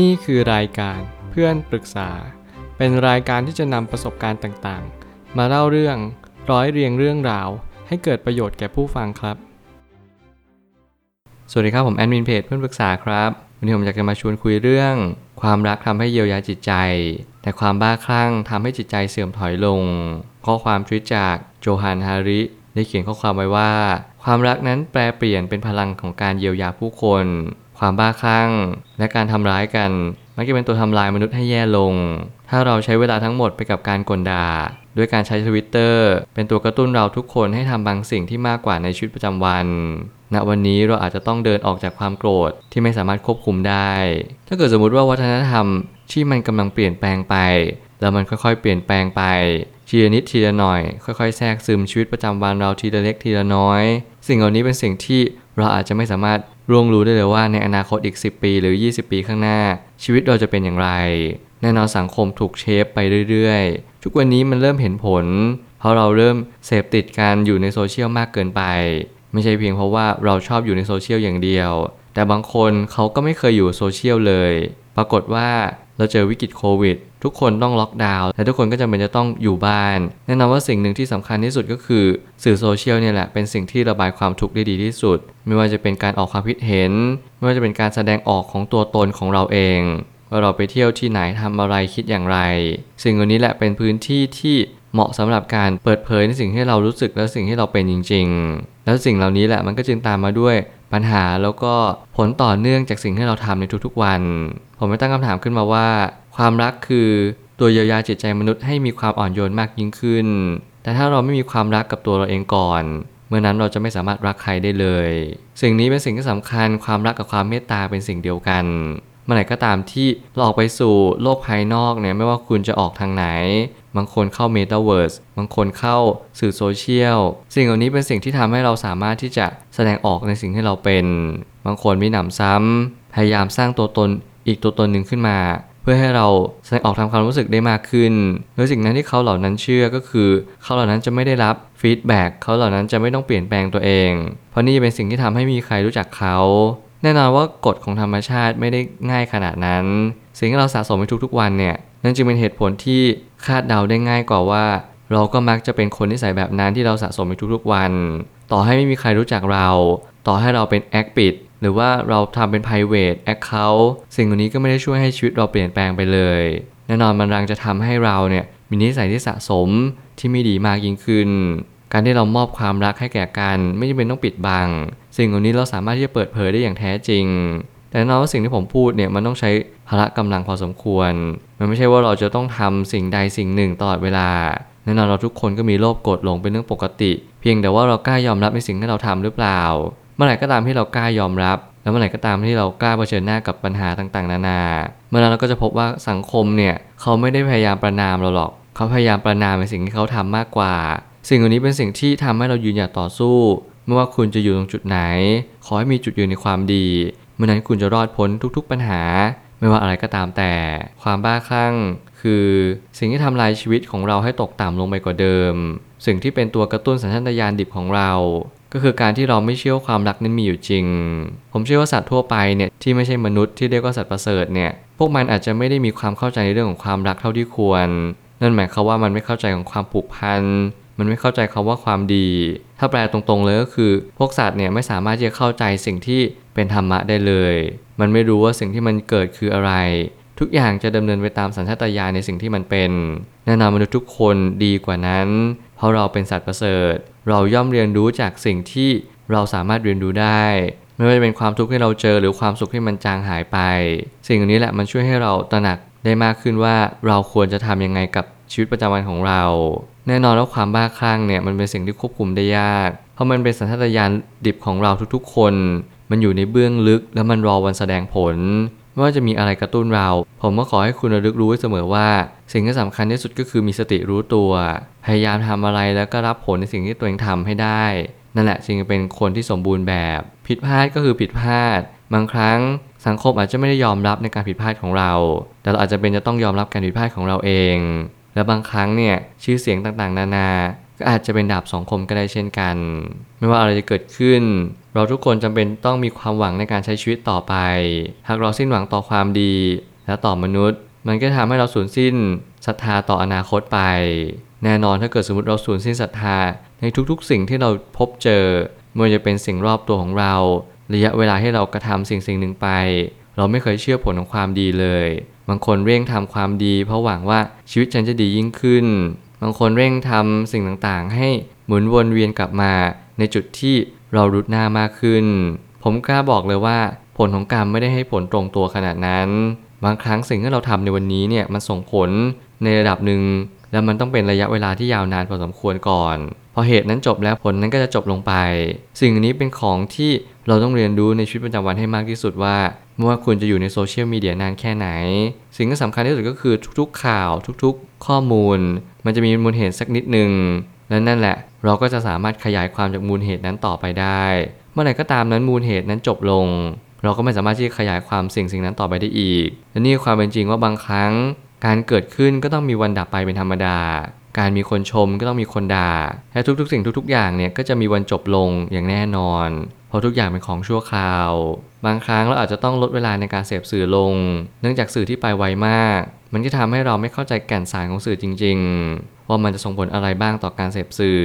นี่คือรายการเพื่อนปรึกษา เป็นรายการที่จะนำประสบการณ์ต่างๆ มาเล่าเรื่องร้อยเรียงเรื่องราว ให้เกิดประโยชน์แก่ผู้ฟังครับ สวัสดีครับผมแอดมินเพจเพื่อนปรึกษาครับ วันนี้ผมอยากจะมาชวนคุยเรื่อง ความรักทำให้เยียวยาจิตใจ แต่ความบ้าคลั่งทำให้จิตใจเสื่อมถอยลง ข้อความทวิตจากโจฮันฮาริได้เขียนข้อความไว้ว่า ความรักนั้นแปลเปลี่ยนเป็นพลังของการเยียวยาผู้คนความบ้าคลั่ง และการทำร้ายกันมักจะเป็นตัวทำลายมนุษย์ให้แย่ลง ถ้าเราใช้เวลาทั้งหมดไปกับการกลด่า ด้วยการใช้ทวิตเตอร์เป็นตัวกระตุ้นเราทุกคนให้ทำบางสิ่งที่มากกว่าในชีวิตประจำวันณวันนี้เราอาจจะต้องเดินออกจากความโกรธที่ไม่สามารถควบคุมได้ ถ้าเกิดสมมุติว่าวัฒนธรรมที่มันกำลังเปลี่ยนแปลงไป แล้วมันค่อยๆ เปลี่ยนแปลงไปทีละนิดทีละหน่อย ค่อยๆ แทรกซึมชีวิตประจำวันเราทีละเล็กทีละน้อย สิ่งเหล่านี้เป็นสิ่งที่เราอาจจะไม่สามารถ ร่วงรู้ได้เลยว่าในอนาคตอีก 10 ปีหรือ 20 ปีข้างหน้า ชีวิตเราจะเป็นอย่างไร แน่นอนสังคมถูก shape ไปเรื่อยๆ ทุกวันนี้มันเริ่มเห็นผล เพราะเราเริ่มเสพติดการอยู่ในโซเชียลมากเกินไป ไม่ใช่เพียงเพราะว่าเราชอบอยู่ในโซเชียลอย่างเดียว แต่บางคนเขาก็ไม่เคยอยู่โซเชียลเลย ปรากฏว่า เราเจอวิกฤตโควิด ทุกคนต้องล็อกดาวน์และทุกคนก็จำเป็นจะต้องอยู่บ้าน แน่นอนว่าสิ่งหนึ่งที่สำคัญที่สุดก็คือ สื่อโซเชียลเนี่ยแหละเป็นสิ่งที่ระบายความทุกข์ได้ดีที่สุด ไม่ว่าจะเป็นการออกความคิดเห็น ไม่ว่าจะเป็นการแสดงออกของตัวตนของเราเองว่าเราไปเที่ยวที่ไหนทำอะไรคิดอย่างไร สิ่งเหล่านี้แหละเป็นพื้นที่ที่เหมาะสำหรับการเปิดเผยในสิ่งที่เรารู้สึกและสิ่งที่เราเป็นจริง ๆ แล้วสิ่งเหล่านี้แหละมันก็จึงตามมาด้วยปัญหาแล้วก็ผลต่อเนื่องจากสิ่งที่เราทำในทุกๆวัน ผมไม่ตั้งคำถามขึ้นมาว่า ความรักคือตัวเยียวยาจิตใจมนุษย์ให้มีความอ่อนโยนมากยิ่งขึ้น แต่ถ้าเราไม่มีความรักกับตัวเราเองก่อน เมื่อนั้นเราจะไม่สามารถรักใครได้เลย สิ่งนี้เป็นสิ่งที่สำคัญ ความรักกับความเมตตาเป็นสิ่งเดียวกันเมื่อไหร่ก็ตามที่เราออกไปสู่โลกภายนอกเนี่ยไม่ว่าคุณจะออกทางไหน บางคนเข้าเมตาเวิร์สบางคนเข้าสื่อโซเชียลสิ่งเหล่านี้เป็นสิ่งที่ทำให้เราสามารถที่จะแสดงออกในสิ่งที่เราเป็น บางคนมีหนำซ้ำพยายามสร้างตัวตน อีกตัวตนหนึ่งขึ้นมา เพื่อให้เราแสดงออกทางความรู้สึกได้มากขึ้นโดยสิ่งนั้นที่เขาเหล่านั้นเชื่อก็คือ เขาเหล่านั้นจะไม่ได้รับ feedback เขาเหล่านั้นจะไม่ต้องเปลี่ยนแปลงตัวเอง เพราะนี่เป็นสิ่งที่ทำให้มีใครรู้จักเขา แน่นอนว่ากฎของธรรมชาติไม่ได้ง่ายขนาดนั้น สิ่งที่เราสะสมไปทุกๆวันเนี่ยนั่นจึงเป็นเหตุผลที่คาดเดาได้ง่ายกว่าว่า เราก็มักจะเป็นคนนิสัยแบบนั้นที่เราสะสมไปทุกๆวัน ต่อให้ไม่มีใครรู้จักเรา ต่อให้เราเป็นแอคปิด หรือว่าเราทำเป็น private account สิ่งเหล่านี้ก็ไม่ได้ช่วยให้ชีวิตเราเปลี่ยนแปลงไปเลย แน่นอนมันรังจะทำให้เราเนี่ยมีนิสัยที่สะสมที่ไม่ดีมากยิ่งขึ้น การที่เรามอบความรักให้แก่กัน ไม่จำเป็นต้องปิดบัง สิ่งเหล่านี้เราสามารถที่จะเปิดเผยได้อย่างแท้จริง แต่น่นอนว่าสิ่งที่ผมพูดเนี่ยมันต้องใช้พละกำลังพอสมควร มันไม่ใช่ว่าเราจะต้องทำสิ่งใดสิ่งหนึ่งตลอดเวลาแน่นอนเราทุกคนก็มีโลภโกรธหลงเป็นเรื่องปกติ เพียงแต่ว่าเรากล้ายอมรับในสิ่งที่เราทำหรือเปล่า เมื่อไหร่ก็ตามที่เรากล้ายอมรับ แล้วเมื่อไหร่ก็ตามที่เรากล้าเผชิญหน้ากับปัญหาต่างๆ นานา เมื่อนั้นเราก็จะพบว่าสังคมเนี่ยเขาไม่ได้พยายามประนามเราหรอก เขาพยายามประนามในสิ่งที่เขาทำมากกว่า สิ่งเหล่านี้เป็นสิ่งที่ทำให้เรายืนหยัดต่อสู้ ไม่ว่าคุณจะอยู่ตรงจุดไหน ขอให้มีจุดยืนในความดี เมื่อนั้นคุณจะรอดพ้นทุก ๆ ปัญหา ไม่ว่าอะไรก็ตามแต่ ความบ้าคลั่งคือสิ่งที่ทำลายชีวิตของเราให้ตกต่ำลงไปกว่าเดิม สิ่งที่เป็นตัวกระตุ้นสัญชาตญาณดิบของเรา ก็คือการที่เราไม่เชื่อว่าความรักนั้นมีอยู่จริง ผมเชื่อว่าสัตว์ทั่วไปเนี่ยที่ไม่ใช่มนุษย์ที่เรียกว่าสัตว์ประเสริฐเนี่ย พวกมันอาจจะไม่ได้มีความเข้าใจในเรื่องของความรักเท่าที่ควร นั่นหมายความว่ามันไม่เข้าใจของความผูกพัน มันไม่เข้าใจคำว่าความดี ถ้าแปลตรงๆเลยก็คือ พวกสัตว์เนี่ยไม่สามารถที่จะเข้าใจสิ่งที่เป็นธรรมะได้เลย มันไม่รู้ว่าสิ่งที่มันเกิดคืออะไร ทุกอย่างจะดำเนินไปตามสัญชาตญาณในสิ่งที่มันเป็น แน่นอนมนุษย์ทุกคนดีกว่านั้น ราะเราเป็นสัตว์ประเสริฐ เราย่อมเรียนรู้จากสิ่งที่เราสามารถเรียนรู้ได้ ไม่ว่าจะเป็นความทุกข์ที่เราเจอหรือความสุขที่มันจางหายไป สิ่งนี้แหละมันช่วยให้เราตระหนักได้มากขึ้นว่าเราควรจะทำยังไงกับชีวิตประจำวันของเรา แน่นอนว่าความบ้าคลั่งเนี่ยมันเป็นสิ่งที่ควบคุมได้ยาก เพราะมันเป็นสัญชาตญาณดิบของเราทุกๆ คน มันอยู่ในเบื้องลึก แล้วมันรอวันแสดงผล ไม่ว่าจะมีอะไรกระตุ้นเรา ผมก็ขอให้คุณระลึกรู้ไว้เสมอว่า สิ่งที่สำคัญที่สุดก็คือมีสติรู้ตัว พยายามทำอะไรแล้วก็รับผลในสิ่งที่ตัวเองทำให้ได้ นั่นแหละจึงจะเป็นคนที่สมบูรณ์แบบ ผิดพลาดก็คือผิดพลาด บางครั้งสังคมอาจจะไม่ได้ยอมรับในการผิดพลาดของเรา แต่เราอาจจะเป็นจะต้องยอมรับการผิดพลาดของเราเอง และบางครั้งเนี่ยชื่อเสียงต่างๆ นานา ก็อาจจะเป็นดาบสองคมก็ได้เช่นกัน ไม่ว่าอะไรจะเกิดขึ้น เราทุกคนจำเป็นต้องมีความหวังในการใช้ชีวิตต่อไป หากเราสิ้นหวังต่อความดี และต่อมนุษย์ มันก็ทำให้เราสูญสิ้นศรัทธาต่ออนาคตไป แน่นอนถ้าเกิดสมมติเราสูญสิ้นศรัทธา ในทุกๆ สิ่งที่เราพบเจอไม่ว่าจะเป็นสิ่งรอบตัวของเราระยะเวลาให้เรากระทำสิ่งสิ่งหนึ่งไป เราไม่เคยเชื่อผลของความดีเลย บางคนเร่งทำความดี เพราะหวังว่าชีวิตฉันจะดียิ่งขึ้น บางคนเร่งทำสิ่งต่างๆ ให้หมุนวนเวียนกลับมาในจุดที่ เรารุดหน้ามากขึ้น ผมกล้าบอกเลยว่า ผลของกรรมไม่ได้ให้ผลตรงตัวขนาดนั้น บางครั้งสิ่งที่เราทำในวันนี้เนี่ยมันส่งผลในระดับหนึ่ง แล้วมันต้องเป็นระยะเวลาที่ยาวนานพอสมควรก่อน พอเหตุนั้นจบแล้วผลนั้นก็จะจบลงไป สิ่งนี้เป็นของที่เราต้องเรียนรู้ในชีวิตประจำวันให้มากที่สุดว่าไม่ว่าคุณจะอยู่ในโซเชียลมีเดียนานแค่ไหน สิ่งที่สำคัญที่สุดก็คือทุกๆข่าวทุกๆ ข้อมูล มันจะมีมูลเหตุสักนิดหนึ่ง และนั่นแหละ เราก็จะสามารถขยายความจากมูลเหตุนั้นต่อไปได้ เมื่อไหร่ก็ตามนั้นมูลเหตุนั้นจบลง เราก็ไม่สามารถที่จะขยายความสิ่งสิ่งนั้นต่อไปได้อีก และนี่ความเป็นจริงว่าบางครั้ง การเกิดขึ้นก็ต้องมีวันดับไปเป็นธรรมดา การมีคนชมก็ต้องมีคนด่า และทุกๆ สิ่งทุก ๆ อย่างเนี่ยก็จะมีวันจบลงอย่างแน่นอน เพราะทุกอย่างเป็นของชั่วคราว บางครั้งเราอาจจะต้องลดเวลาในการเสพสื่อลง เนื่องจากสื่อที่ไปไวมาก มันจะทำให้เราไม่เข้าใจแก่นสารของสื่อจริง ๆ ว่ามันจะส่งผลอะไรบ้างต่อการเสพสื่อ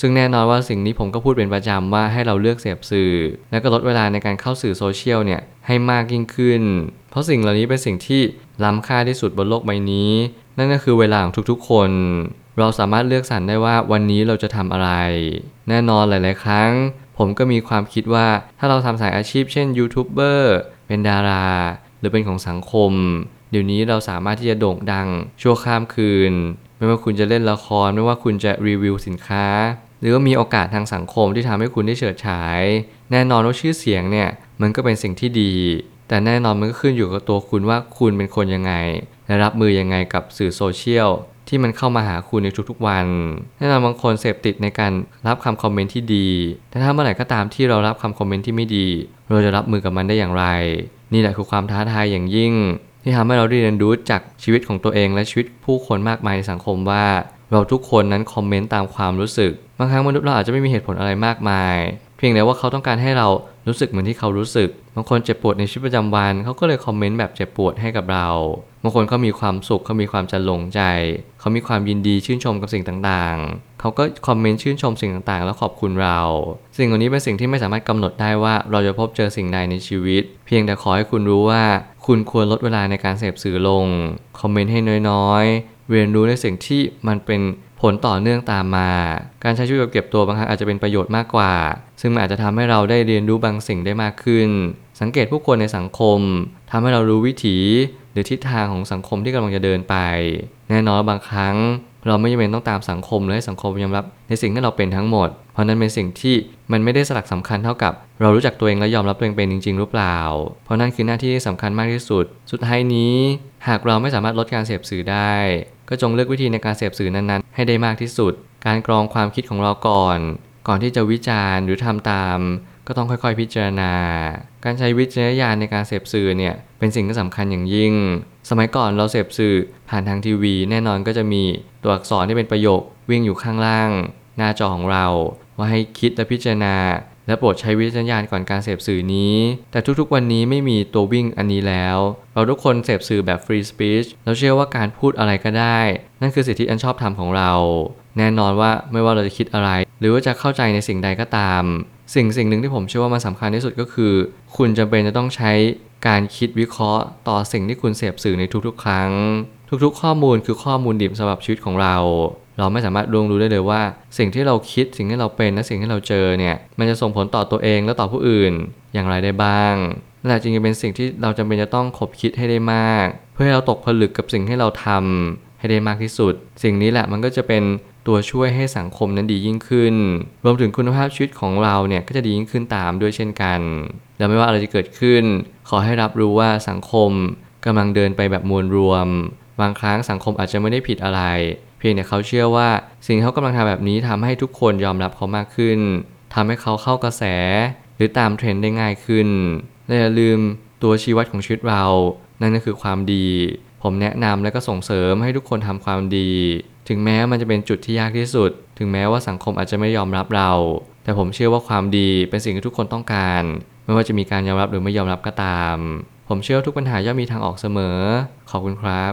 ซึ่งแน่นอนว่าสิ่งนี้ผมก็พูดเป็นประจำว่าให้เราเลือกเสพสื่อ และก็ลดเวลาในการเข้าสื่อโซเชียลเนี่ยให้มากยิ่งขึ้น เพราะสิ่งเหล่านี้เป็นสิ่งที่ล้ำค่าที่สุดบนโลกใบนี้ นั่นก็คือเวลาของทุกๆ คน เราสามารถเลือกสรรได้ว่าวันนี้เราจะทำอะไร แน่นอนหลาย ๆ ครั้ง ผมก็มีความคิดว่าถ้าเราทำสายอาชีพเช่นยูทูบเบอร์เป็นดารา หรือเป็นของสังคม ดี๋ยวนี้เราสามารถที่จะโด่งดังชั่วข้ามคืน ไม่ว่าคุณจะเล่นละคร ไม่ว่าคุณจะรีวิวสินค้า หรือว่ามีโอกาสทางสังคมที่ทำให้คุณได้เฉิดฉาย แน่นอนว่าชื่อเสียงเนี่ยมันก็เป็นสิ่งที่ดี แต่แน่นอนมันก็ขึ้นอยู่กับตัวคุณว่าคุณเป็นคนยังไงและรับมือยังไงกับสื่อโซเชียลที่มันเข้ามาหาคุณในทุกๆวัน แน่นอนบางคนเสพติดในการรับคำคอมเมนต์ที่ดี แต่ถ้าเมื่อไหร่ก็ตามที่เรารับคำคอมเมนต์ที่ไม่ดี เราจะรับมือกับมันได้อย่างไร นี่แหละคือความท้าทายอย่างยิ่ง ที่ทำให้เราได้เรียนรู้จากชีวิตของตัวเอง และชีวิตผู้คนมากมายในสังคมว่า เราทุกคนนั้นคอมเมนต์ตามความรู้สึก บางครั้งมนุษย์เราอาจจะไม่มีเหตุผลอะไรมากมาย เพียงแต่ว่าเขาต้องการให้เรารู้สึกเหมือนที่เขารู้สึก บางคนเจ็บปวดในชีวิตประจำวัน เขาก็เลยคอมเมนต์แบบเจ็บปวดให้กับเรา บางคนเขามีความสุขเขามีความจะลงใจ เขามีความยินดีชื่นชมกับสิ่งต่างๆ เขาก็คอมเมนต์ชื่นชมสิ่งต่างๆ แล้วขอบคุณเรา สิ่งเหล่านี้เป็นสิ่งที่ไม่สามารถกำหนดได้ว่าเราจะพบเจอสิ่งใดในชีวิต เพียงแต่ขอให้คุณรู้ว่า คุณควรลดเวลาในการเสพสื่อลง คอมเมนต์ให้น้อยๆ เรียนรู้ในสิ่งที่มันเป็นผลต่อเนื่องตามมา การใช้ชีวิตแบบเก็บตัวบางครั้งอาจจะเป็นประโยชน์มากกว่า ซึ่งมันอาจจะทำให้เราได้เรียนรู้บางสิ่งได้มากขึ้น สังเกตผู้คนในสังคมทำให้เรารู้วิถีหรือทิศทางของสังคมที่กำลังจะเดินไป แน่นอนบางครั้ง เราไม่จำเป็นต้องตามสังคมและให้สังคมยอมรับในสิ่งที่เราเป็นทั้งหมด เพราะนั้นเป็นสิ่งที่มันไม่ได้สลักสำคัญเท่ากับ เรารู้จักตัวเองและยอมรับตัวเองเป็นจริง ๆ หรือเปล่า เพราะนั่นคือหน้าที่ที่สำคัญมากที่สุด สุดท้ายนี้ หากเราไม่สามารถลดการเสพสื่อได้ ก็จงเลือกวิธีในการเสพสื่อนั้นๆ ให้ได้มากที่สุด การกรองความคิดของเราก่อน ก่อนที่จะวิจารณ์หรือทำตาม ก็ต้องค่อยๆพิจารณา การใช้วิจารณญาณในการเสพสื่อเนี่ยเป็นสิ่งที่สำคัญอย่างยิ่ง สมัยก่อนเราเสพสื่อผ่านทางทีวี แน่นอนก็จะมีตัวอักษรที่เป็นประโยควิ่งอยู่ข้างล่าง หน้าจอของเราว่าให้คิดและพิจารณา และโปรดใช้วิจารณญาณก่อนการเสพสื่อนี้ แต่ทุกๆวันนี้ไม่มีตัววิ่งอันนี้แล้ว เราทุกคนเสพสื่อแบบ free speech เราเชื่อว่าการพูดอะไรก็ได้ นั่นคือสิทธิอันชอบธรรมของเรา แน่นอนว่าไม่ว่าเราจะคิดอะไร หรือว่าจะเข้าใจในสิ่งใดก็ตาม สิ่งสิ่งหนึ่งที่ผมเชื่อว่ามันสำคัญที่สุดก็คือ คุณจำเป็นจะต้องใช้การคิดวิเคราะห์ ต่อสิ่งที่คุณเสพสื่อในทุกๆ ครั้ง ทุกๆ ข้อมูลคือข้อมูลดิบสำหรับชีวิตของเรา เราไม่สามารถล่วงรู้ได้เลยว่า สิ่งที่เราคิดสิ่งที่เราเป็นและสิ่งที่เราเจอเนี่ยมันจะส่งผลต่อตัวเองและต่อผู้อื่น อย่างไรได้บ้างนั่นแหละจึงเป็นสิ่งที่เราจำเป็นจะต้องคบคิดให้ได้มาก เพื่อให้เราตกผลึกกับสิ่งที่เราทำให้ได้มากที่สุด สิ่งนี้แหละมันก็จะเป็นตัวช่วยให้สังคมนั้นดียิ่งขึ้น รวมถึงคุณภาพชีวิตของเราเนี่ยก็จะดียิ่งขึ้นตามด้วยเช่นกัน แล้วไม่ว่าอะไรจะเกิดขึ้น ขอให้รับรู้ว่าสังคมกำลังเดินไปแบบมวลรวม บางครั้งสังคมอาจจะไม่ได้ผิดอะไร เพียงแต่เขาเชื่อว่าสิ่งเขากำลังทำแบบนี้ทำให้ทุกคนยอมรับเขามากขึ้นทำให้เขาเข้ากระแส หรือตามเทรนด์ได้ง่ายขึ้นและอย่าลืมตัวชี้วัดของชีวิตเรา นั่นก็คือความดี ผมแนะนำและก็ส่งเสริมให้ทุกคนทำความดี ถึงแม้มันจะเป็นจุดที่ยากที่สุด ถึงแม้ว่าสังคมอาจจะไม่ยอมรับเรา แต่ผมเชื่อว่าความดีเป็นสิ่งที่ทุกคนต้องการ ไม่ว่าจะมีการยอมรับหรือไม่ยอมรับก็ตาม ผมเชื่อว่าทุกปัญหาย่อมมีทางออกเสมอ ขอบคุณครับ